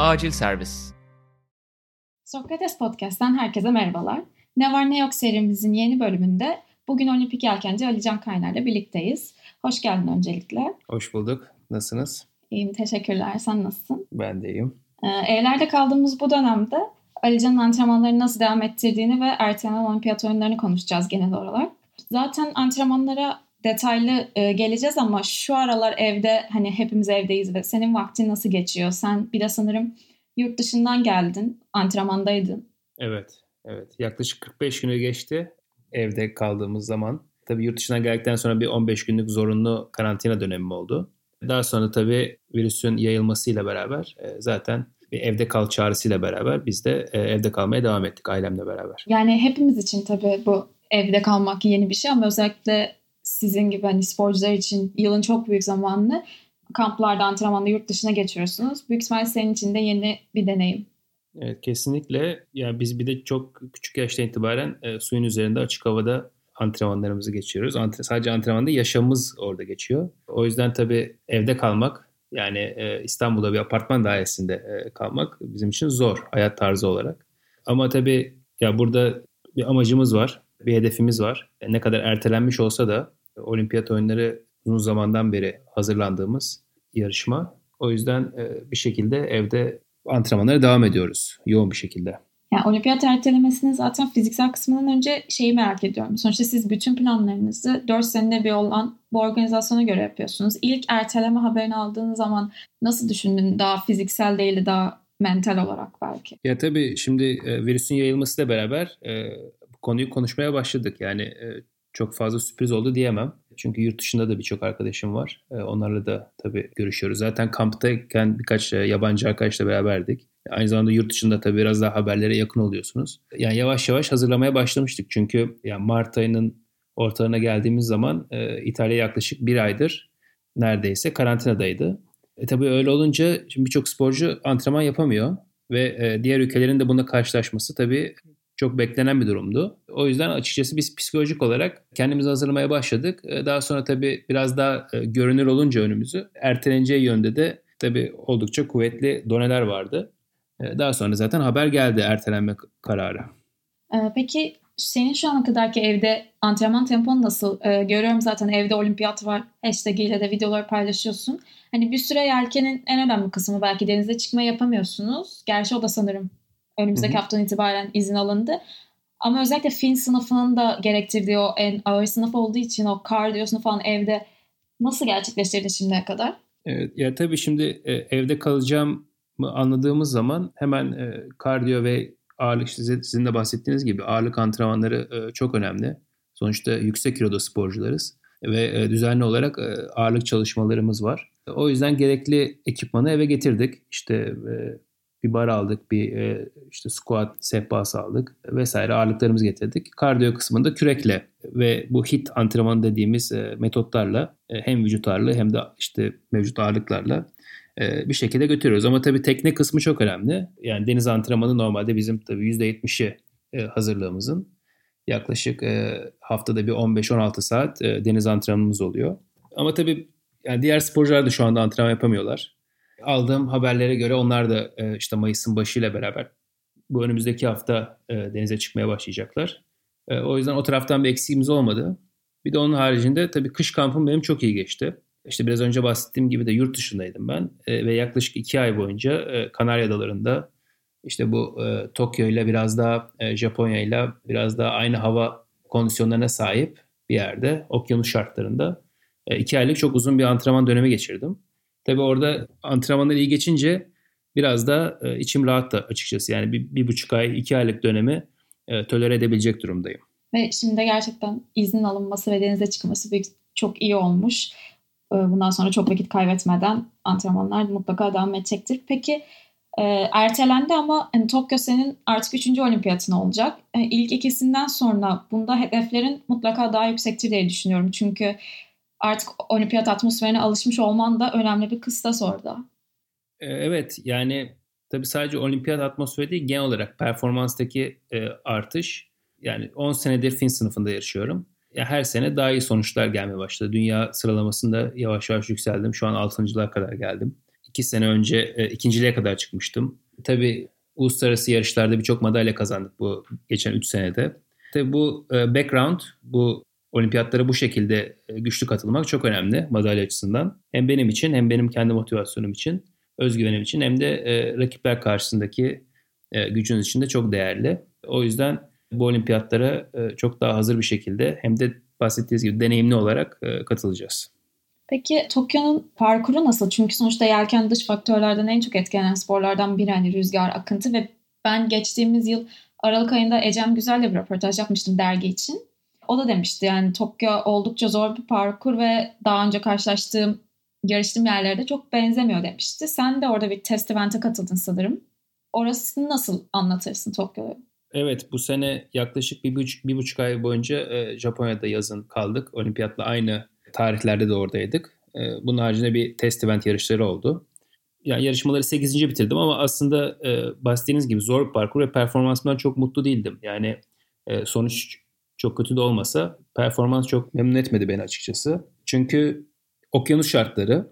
Acil Servis Sokrates Podcast'ten herkese merhabalar. Ne Var Ne Yok serimizin yeni bölümünde bugün Olimpik Yelkenci Alican Kaynar'la birlikteyiz. Hoş geldin öncelikle. Hoş bulduk. Nasılsınız? İyiyim, teşekkürler. Sen nasılsın? Ben de iyiyim. Ee, evlerde kaldığımız bu dönemde Alican'ın antrenmanlarını nasıl devam ettirdiğini ve ertelenen olimpiyat oyunlarını konuşacağız genel olarak. Zaten antrenmanlara detaylı e, geleceğiz ama şu aralar evde hani hepimiz evdeyiz ve senin vaktin nasıl geçiyor? Sen bir de sanırım yurt dışından geldin, antrenmandaydın. Evet, evet. Yaklaşık 45 günü geçti evde kaldığımız zaman. Tabii yurt dışından geldikten sonra bir 15 günlük zorunlu karantina dönemi oldu. Daha sonra tabii virüsün yayılmasıyla beraber e, zaten bir evde kal çağrısıyla beraber biz de e, evde kalmaya devam ettik ailemle beraber. Yani hepimiz için tabii bu evde kalmak yeni bir şey ama özellikle sizin gibi hani sporcular için yılın çok büyük zamanını kamplarda, antrenmanda yurt dışına geçiyorsunuz. Büyük ihtimalle senin için de yeni bir deneyim. Evet kesinlikle. Yani biz bir de çok küçük yaştan itibaren e, suyun üzerinde açık havada antrenmanlarımızı geçiyoruz. Antre, sadece antrenmanda yaşamımız orada geçiyor. O yüzden tabii evde kalmak yani e, İstanbul'da bir apartman dairesinde e, kalmak bizim için zor hayat tarzı olarak. Ama tabii ya burada bir amacımız var, bir hedefimiz var. E, ne kadar ertelenmiş olsa da olimpiyat oyunları uzun zamandan beri hazırlandığımız yarışma. O yüzden e, bir şekilde evde antrenmanlara devam ediyoruz yoğun bir şekilde. Yani olimpiyat ertelemesinin zaten fiziksel kısmından önce şeyi merak ediyorum. Sonuçta siz bütün planlarınızı 4 senede bir olan bu organizasyona göre yapıyorsunuz. İlk erteleme haberini aldığınız zaman nasıl düşündün? Daha fiziksel değil de daha mental olarak belki. Ya tabii şimdi e, virüsün yayılmasıyla beraber e, bu konuyu konuşmaya başladık. Yani e, çok fazla sürpriz oldu diyemem. Çünkü yurt dışında da birçok arkadaşım var. E, onlarla da tabii görüşüyoruz. Zaten kamptayken birkaç e, yabancı arkadaşla beraberdik. Aynı zamanda yurt dışında tabii biraz daha haberlere yakın oluyorsunuz. Yani yavaş yavaş hazırlamaya başlamıştık. Çünkü yani Mart ayının ortalarına geldiğimiz zaman e, İtalya yaklaşık bir aydır neredeyse karantinadaydı. E tabii öyle olunca şimdi birçok sporcu antrenman yapamıyor ve e, diğer ülkelerin de bununla karşılaşması tabii çok beklenen bir durumdu. O yüzden açıkçası biz psikolojik olarak kendimizi hazırlamaya başladık. E, daha sonra tabii biraz daha e, görünür olunca önümüzü erteleneceği yönde de tabii oldukça kuvvetli doneler vardı. E, daha sonra zaten haber geldi ertelenme kararı. Peki senin şu ana kadarki evde antrenman tempon nasıl? görüyorum zaten evde olimpiyat var. Hashtag ile de videolar paylaşıyorsun. Hani bir süre yelkenin en önemli kısmı belki denize çıkma yapamıyorsunuz. Gerçi o da sanırım Önümüzdeki Hı-hı. haftadan itibaren izin alındı. Ama özellikle fin sınıfının da gerektirdiği o en ağır sınıf olduğu için o kardiyosunu falan evde nasıl gerçekleştirdi şimdiye kadar? Evet ya tabii şimdi e, evde kalacağım anladığımız zaman hemen e, kardiyo ve ağırlık size, sizin de bahsettiğiniz gibi ağırlık antrenmanları e, çok önemli. Sonuçta yüksek kiloda sporcularız ve e, düzenli olarak e, ağırlık çalışmalarımız var. O yüzden gerekli ekipmanı eve getirdik. İşte e, bir bar aldık, bir e, işte squat sehpası aldık vesaire ağırlıklarımızı getirdik. Kardiyo kısmında kürekle ve bu hit antrenman dediğimiz e, metotlarla e, hem vücut ağırlığı hem de işte mevcut ağırlıklarla e, bir şekilde götürüyoruz. Ama tabii tekne kısmı çok önemli. Yani deniz antrenmanı normalde bizim tabii %70'i e, hazırlığımızın. Yaklaşık e, haftada bir 15-16 saat e, deniz antrenmanımız oluyor. Ama tabii yani diğer sporcular da şu anda antrenman yapamıyorlar aldığım haberlere göre onlar da e, işte Mayıs'ın başıyla beraber bu önümüzdeki hafta e, denize çıkmaya başlayacaklar. E, o yüzden o taraftan bir eksiğimiz olmadı. Bir de onun haricinde tabii kış kampım benim çok iyi geçti. İşte biraz önce bahsettiğim gibi de yurt dışındaydım ben e, ve yaklaşık iki ay boyunca e, Kanarya Adaları'nda işte bu e, Tokyo ile biraz daha e, Japonya ile biraz daha aynı hava kondisyonlarına sahip bir yerde okyanus şartlarında e, iki aylık çok uzun bir antrenman dönemi geçirdim. Tabii orada antrenmanlar iyi geçince biraz da e, içim rahat da açıkçası. Yani bir, bir buçuk ay, iki aylık dönemi e, tolere edebilecek durumdayım. Ve şimdi gerçekten izin alınması ve denize çıkması büyük, çok iyi olmuş. E, bundan sonra çok vakit kaybetmeden antrenmanlar mutlaka devam edecektir. Peki e, ertelendi ama hani Tokyo senin artık üçüncü olimpiyatın olacak. E, ilk ikisinden sonra bunda hedeflerin mutlaka daha yüksektir diye düşünüyorum. Çünkü artık olimpiyat atmosferine alışmış olman da önemli bir kıstas orada. Ee, evet yani tabii sadece olimpiyat atmosferi değil genel olarak performanstaki e, artış yani 10 senedir fin sınıfında yarışıyorum. Ya her sene daha iyi sonuçlar gelmeye başladı. Dünya sıralamasında yavaş yavaş yükseldim. Şu an 6.lığa kadar geldim. iki sene önce e, ikinciliğe kadar çıkmıştım. Tabii uluslararası yarışlarda birçok madalya kazandık bu geçen 3 senede. Tabii bu e, background, bu olimpiyatlara bu şekilde e, güçlü katılmak çok önemli madalya açısından. Hem benim için hem benim kendi motivasyonum için, özgüvenim için hem de e, rakipler karşısındaki e, gücünüz için de çok değerli. O yüzden bu olimpiyatlara e, çok daha hazır bir şekilde hem de bahsettiğiniz gibi deneyimli olarak e, katılacağız. Peki Tokyo'nun parkuru nasıl? Çünkü sonuçta yelken dış faktörlerden en çok etkilenen sporlardan biri hani rüzgar, akıntı ve ben geçtiğimiz yıl Aralık ayında Ecem Güzel'le bir röportaj yapmıştım dergi için. O da demişti yani Tokyo oldukça zor bir parkur ve daha önce karşılaştığım yarıştığım yerlerde çok benzemiyor demişti. Sen de orada bir test event'e katıldın sanırım. Orasını nasıl anlatırsın Tokyo'yu? Evet bu sene yaklaşık bir buçuk, bir buçuk ay boyunca e, Japonya'da yazın kaldık. Olimpiyatla aynı tarihlerde de oradaydık. E, bunun haricinde bir test event yarışları oldu. Yani yarışmaları 8. bitirdim ama aslında e, bahsettiğiniz gibi zor bir parkur ve performansımdan çok mutlu değildim. Yani e, sonuç çok kötü de olmasa performans çok memnun etmedi beni açıkçası. Çünkü okyanus şartları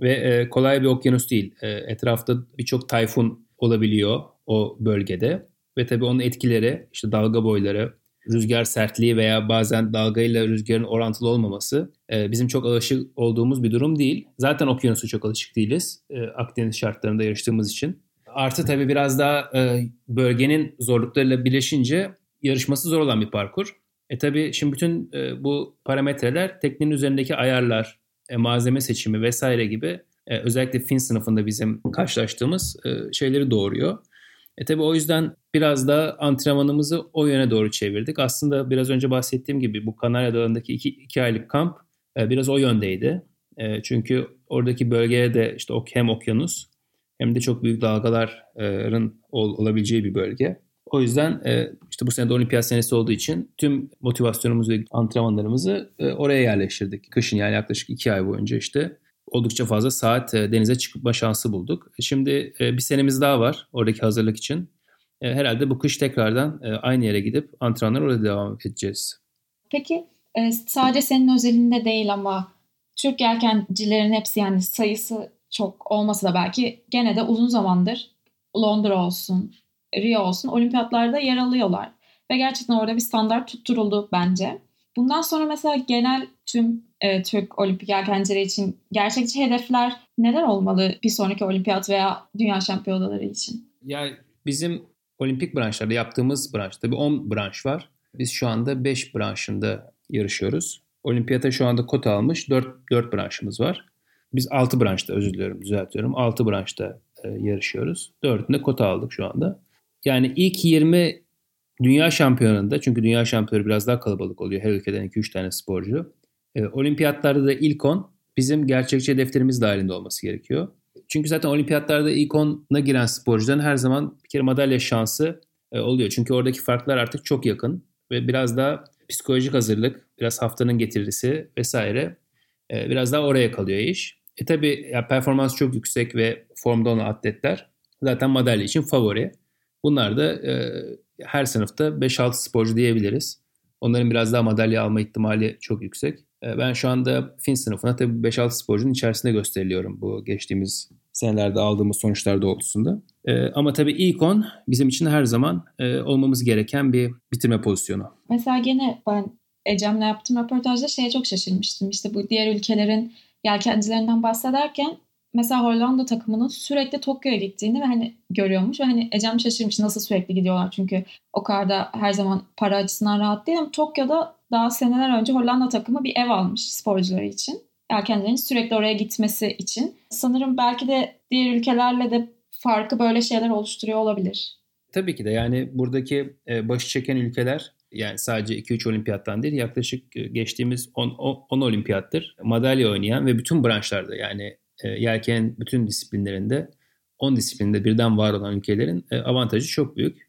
ve e, kolay bir okyanus değil. E, etrafta birçok tayfun olabiliyor o bölgede ve tabii onun etkileri işte dalga boyları, rüzgar sertliği veya bazen dalgayla rüzgarın orantılı olmaması e, bizim çok alışık olduğumuz bir durum değil. Zaten okyanusu çok alışık değiliz Akdeniz şartlarında yarıştığımız için. Artı tabii biraz daha bölgenin zorluklarıyla birleşince yarışması zor olan bir parkur. E tabii şimdi bütün e, bu parametreler teknenin üzerindeki ayarlar, e, malzeme seçimi vesaire gibi e, özellikle fin sınıfında bizim karşılaştığımız e, şeyleri doğuruyor. E tabi o yüzden biraz da antrenmanımızı o yöne doğru çevirdik. Aslında biraz önce bahsettiğim gibi bu Kanarya Dağı'ndaki iki, iki aylık kamp e, biraz o yöndeydi. E, çünkü oradaki bölgeye de işte hem okyanus hem de çok büyük dalgaların ol, olabileceği bir bölge. O yüzden e, işte bu sene de olimpiyat senesi olduğu için tüm motivasyonumuzu ve antrenmanlarımızı e, oraya yerleştirdik. Kışın yani yaklaşık iki ay boyunca işte oldukça fazla saat e, denize çıkma şansı bulduk. Şimdi bir senemiz daha var oradaki hazırlık için. Herhalde bu kış tekrardan aynı yere gidip antrenmanlar orada devam edeceğiz. Peki sadece senin özelinde değil ama Türk yelkencilerin hepsi yani sayısı çok olmasa da belki gene de uzun zamandır Londra olsun, Rio olsun olimpiyatlarda yer alıyorlar. Ve gerçekten orada bir standart tutturuldu bence. Bundan sonra mesela genel tüm e, Türk olimpik yelkencileri için gerçekçi hedefler neler olmalı bir sonraki olimpiyat veya dünya şampiyonaları için? Ya bizim olimpik branşlarda yaptığımız branş tabii 10 branş var. Biz şu anda 5 branşında yarışıyoruz. Olimpiyata şu anda kota almış 4, 4 branşımız var. Biz 6 branşta özür diliyorum düzeltiyorum. 6 branşta e, yarışıyoruz. 4'ünde kota aldık şu anda. Yani ilk 20 dünya şampiyonunda çünkü dünya şampiyonu biraz daha kalabalık oluyor. Her ülkeden 2-3 tane sporcu. E, olimpiyatlarda da ilk 10 bizim gerçekçi hedeflerimiz dahilinde olması gerekiyor. Çünkü zaten olimpiyatlarda ilk 10'a giren sporcuların her zaman bir kere madalya şansı e, oluyor. Çünkü oradaki farklar artık çok yakın ve biraz daha psikolojik hazırlık, biraz haftanın getirisi vesaire e, biraz daha oraya kalıyor iş. E tabi performans çok yüksek ve formda olan atletler zaten madalya için favori. Bunlar da e, her sınıfta 5-6 sporcu diyebiliriz. Onların biraz daha madalya alma ihtimali çok yüksek. E, ben şu anda Fin sınıfına tabii 5-6 sporcunun içerisinde gösteriliyorum bu geçtiğimiz senelerde aldığımız sonuçlar doğrultusunda. E, ama tabii ilk 10 bizim için her zaman e, olmamız gereken bir bitirme pozisyonu. Mesela gene ben Ecem'le yaptığım röportajda şeye çok şaşırmıştım. İşte bu diğer ülkelerin yelkencilerinden bahsederken mesela Hollanda takımının sürekli Tokyo'ya gittiğini ve hani görüyormuş ve hani Ecem şaşırmış nasıl sürekli gidiyorlar çünkü o kadar da her zaman para açısından rahat değil ama Tokyo'da daha seneler önce Hollanda takımı bir ev almış sporcuları için. Erkencilerin sürekli oraya gitmesi için. Sanırım belki de diğer ülkelerle de farkı böyle şeyler oluşturuyor olabilir. Tabii ki de yani buradaki e, başı çeken ülkeler yani sadece 2-3 olimpiyattan değil yaklaşık e, geçtiğimiz 10, 10 olimpiyattır madalya oynayan ve bütün branşlarda yani e, yelken bütün disiplinlerinde 10 disiplinde birden var olan ülkelerin e, avantajı çok büyük.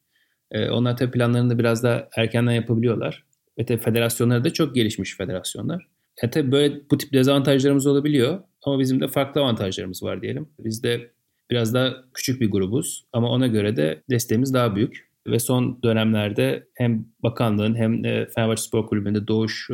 E, onlar tabii planlarını biraz daha erkenden yapabiliyorlar. Ve tabii federasyonları da çok gelişmiş federasyonlar. E tabii böyle bu tip dezavantajlarımız olabiliyor ama bizim de farklı avantajlarımız var diyelim. Biz de biraz daha küçük bir grubuz ama ona göre de desteğimiz daha büyük. Ve son dönemlerde hem bakanlığın hem Fenerbahçe Spor Kulübü'nde Doğuş,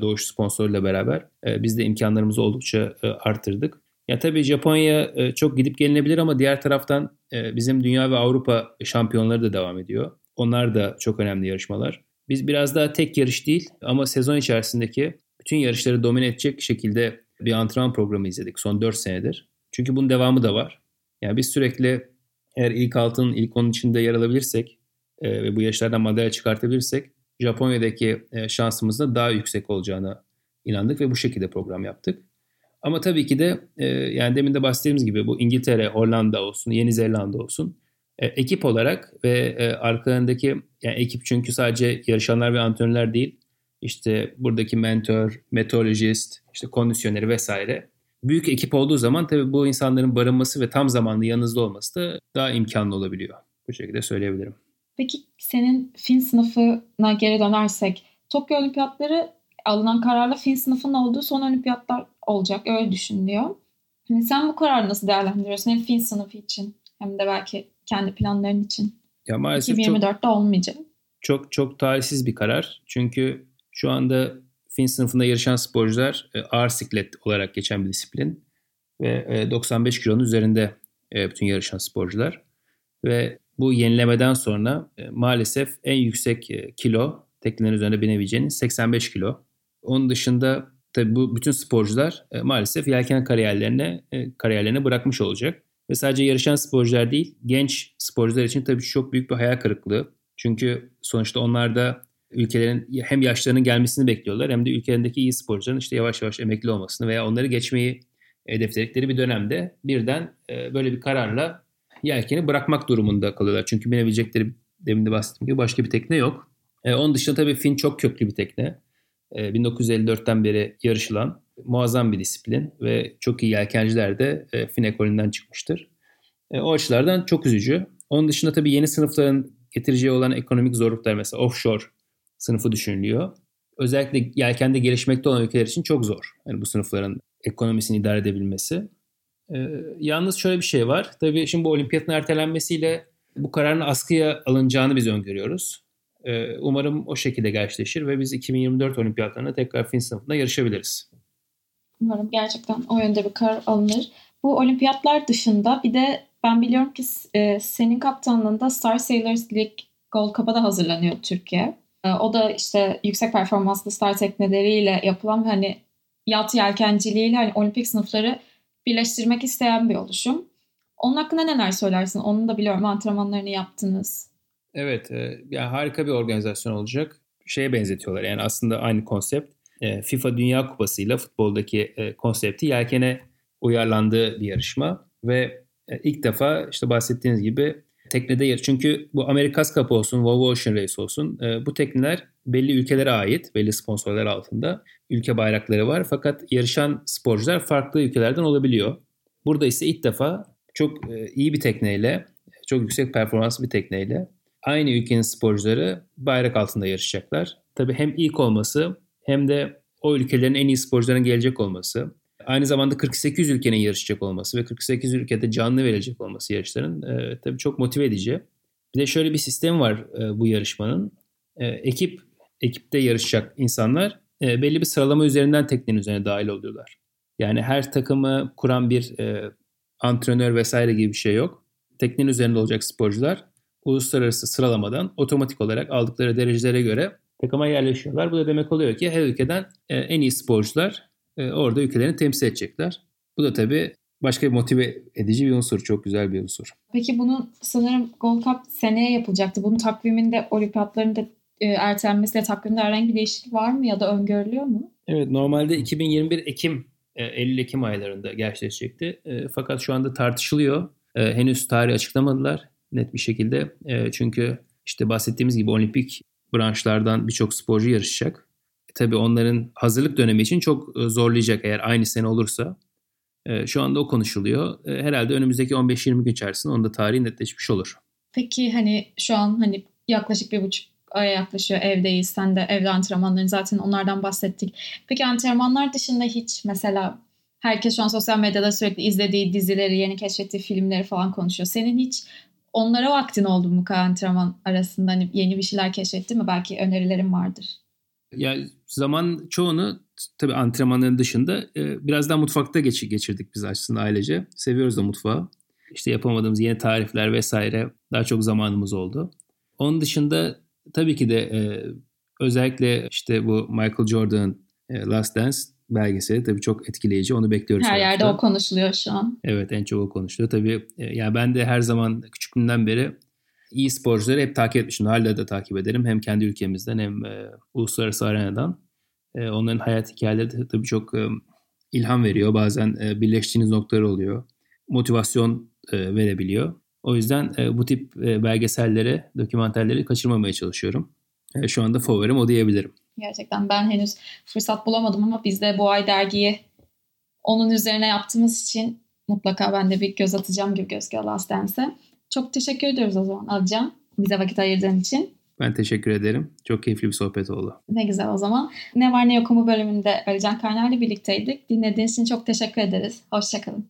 Doğuş sponsoruyla beraber biz de imkanlarımızı oldukça arttırdık. Ya tabii Japonya e, çok gidip gelinebilir ama diğer taraftan e, bizim dünya ve Avrupa şampiyonları da devam ediyor. Onlar da çok önemli yarışmalar. Biz biraz daha tek yarış değil ama sezon içerisindeki bütün yarışları domine edecek şekilde bir antrenman programı izledik son 4 senedir. Çünkü bunun devamı da var. Yani biz sürekli eğer ilk altının ilk onun içinde yer alabilirsek e, ve bu yarışlardan madalya çıkartabilirsek Japonya'daki şansımızın daha yüksek olacağına inandık ve bu şekilde program yaptık. Ama tabii ki de e, yani demin de bahsettiğimiz gibi bu İngiltere, Hollanda olsun, Yeni Zelanda olsun e, ekip olarak ve e, arkalarındaki yani ekip çünkü sadece yarışanlar ve antrenörler değil işte buradaki mentor, meteorolojist, işte kondisyoneri vesaire büyük ekip olduğu zaman tabii bu insanların barınması ve tam zamanlı yanınızda olması da daha imkanlı olabiliyor. Bu şekilde söyleyebilirim. Peki senin fin sınıfına geri dönersek Tokyo Olimpiyatları alınan kararla fin sınıfının olduğu son olimpiyatlar olacak öyle düşünülüyor. Yani sen bu kararı nasıl değerlendiriyorsun hem fin sınıfı için hem de belki kendi planların için? Ya maalesef 2024'te çok, olmayacak. Çok çok talihsiz bir karar. Çünkü şu anda fin sınıfında yarışan sporcular e, ağır siklet olarak geçen bir disiplin ve 95 e, kilonun üzerinde e, bütün yarışan sporcular ve bu yenilemeden sonra maalesef en yüksek kilo teknelerin üzerinde binebileceğiniz 85 kilo. Onun dışında tabi bu bütün sporcular maalesef yelken kariyerlerine kariyerlerine bırakmış olacak. Ve sadece yarışan sporcular değil, genç sporcular için tabii çok büyük bir hayal kırıklığı. Çünkü sonuçta onlar da ülkelerin hem yaşlarının gelmesini bekliyorlar hem de ülkelerindeki iyi sporcuların işte yavaş yavaş emekli olmasını veya onları geçmeyi hedefledikleri bir dönemde birden e, böyle bir kararla yelkeni bırakmak durumunda kalıyorlar. Çünkü binebilecekleri demin de bahsettiğim gibi başka bir tekne yok. E, onun dışında tabii Fin çok köklü bir tekne. E, 1954'ten beri yarışılan muazzam bir disiplin ve çok iyi yelkenciler de e, Fin ekolünden çıkmıştır. E, o açılardan çok üzücü. Onun dışında tabii yeni sınıfların getireceği olan ekonomik zorluklar mesela offshore sınıfı düşünülüyor. Özellikle yelkende gelişmekte olan ülkeler için çok zor. Yani bu sınıfların ekonomisini idare edebilmesi. Yalnız şöyle bir şey var. Tabii şimdi bu olimpiyatın ertelenmesiyle bu kararın askıya alınacağını biz öngörüyoruz. Ee, umarım o şekilde gerçekleşir ve biz 2024 olimpiyatlarına tekrar fin sınıfında yarışabiliriz. Umarım gerçekten o yönde bir karar alınır. Bu olimpiyatlar dışında bir de ben biliyorum ki e, senin kaptanlığında Star Sailors League Gold Cup'a da hazırlanıyor Türkiye. Ee, o da işte yüksek performanslı star tekneleriyle yapılan hani yat yelkenciliğiyle hani olimpik sınıfları birleştirmek isteyen bir oluşum. Onun hakkında neler söylersin? Onu da biliyorum antrenmanlarını yaptınız. Evet, e, yani harika bir organizasyon olacak. Şeye benzetiyorlar yani aslında aynı konsept. E, FIFA Dünya Kupası ile futboldaki e, konsepti yelkene uyarlandığı bir yarışma ve e, ilk defa işte bahsettiğiniz gibi teknede yer. Çünkü bu Amerikas Cup olsun, Volvo Ocean Race olsun e, bu tekneler belli ülkelere ait, belli sponsorlar altında ülke bayrakları var. Fakat yarışan sporcular farklı ülkelerden olabiliyor. Burada ise ilk defa çok e, iyi bir tekneyle, çok yüksek performanslı bir tekneyle aynı ülkenin sporcuları bayrak altında yarışacaklar. Tabii hem ilk olması hem de o ülkelerin en iyi sporcuların gelecek olması aynı zamanda 48 ülkenin yarışacak olması ve 48 ülkede canlı verilecek olması yarışların e, tabii çok motive edici. Bir de şöyle bir sistem var e, bu yarışmanın. E, ekip ekipte yarışacak insanlar e, belli bir sıralama üzerinden teknenin üzerine dahil oluyorlar. Yani her takımı kuran bir e, antrenör vesaire gibi bir şey yok. Teknenin üzerinde olacak sporcular uluslararası sıralamadan otomatik olarak aldıkları derecelere göre takıma yerleşiyorlar. Bu da demek oluyor ki her ülkeden e, en iyi sporcular e, orada ülkelerini temsil edecekler. Bu da tabii başka bir motive edici bir unsur. Çok güzel bir unsur. Peki bunun sanırım Gold Cup seneye yapılacaktı. Bunun takviminde olimpiyatların da e, ertelenmesiyle takvimde herhangi bir değişiklik var mı ya da öngörülüyor mu? Evet normalde 2021 Ekim e, Eylül Ekim aylarında gerçekleşecekti. E, fakat şu anda tartışılıyor. Henüz tarih açıklamadılar net bir şekilde. E, çünkü işte bahsettiğimiz gibi olimpik branşlardan birçok sporcu yarışacak tabii onların hazırlık dönemi için çok e, zorlayacak eğer aynı sene olursa. E, şu anda o konuşuluyor. E, herhalde önümüzdeki 15-20 gün içerisinde onda tarihi netleşmiş olur. Peki hani şu an hani yaklaşık bir buçuk aya yaklaşıyor evdeyiz. Sen de evde antrenmanların zaten onlardan bahsettik. Peki antrenmanlar dışında hiç mesela herkes şu an sosyal medyada sürekli izlediği dizileri, yeni keşfettiği filmleri falan konuşuyor. Senin hiç onlara vaktin oldu mu antrenman arasında? Hani yeni bir şeyler keşfettin mi? Belki önerilerin vardır. Ya zaman çoğunu tabii antrenmanların dışında e, biraz daha mutfakta geç, geçirdik biz aslında ailece. Seviyoruz da mutfağı. İşte yapamadığımız yeni tarifler vesaire daha çok zamanımız oldu. Onun dışında tabii ki de e, özellikle işte bu Michael Jordan e, Last Dance belgeseli tabii çok etkileyici. Onu bekliyoruz. Her yerde o konuşuluyor şu an. Evet en çok o konuşuluyor. Tabii e, yani ben de her zaman küçüklüğümden beri iyi sporcuları hep takip etmişim. Hala da takip ederim. Hem kendi ülkemizden hem e, uluslararası arenadan. E, onların hayat hikayeleri de tabii çok e, ilham veriyor. Bazen e, birleştiğiniz noktalar oluyor. Motivasyon e, verebiliyor. O yüzden e, bu tip e, belgeselleri, dokümenterleri kaçırmamaya çalışıyorum. E, şu anda favorim o diyebilirim. Gerçekten ben henüz fırsat bulamadım ama biz de bu ay dergiyi onun üzerine yaptığımız için mutlaka ben de bir göz atacağım gibi gözüküyor Last Dance'e. Çok teşekkür ediyoruz o zaman Alcan bize vakit ayırdığın için. Ben teşekkür ederim. Çok keyifli bir sohbet oldu. Ne güzel o zaman. Ne var ne yokumu bölümünde Alican Kaynar'la birlikteydik. Dinlediğiniz için çok teşekkür ederiz. Hoşçakalın.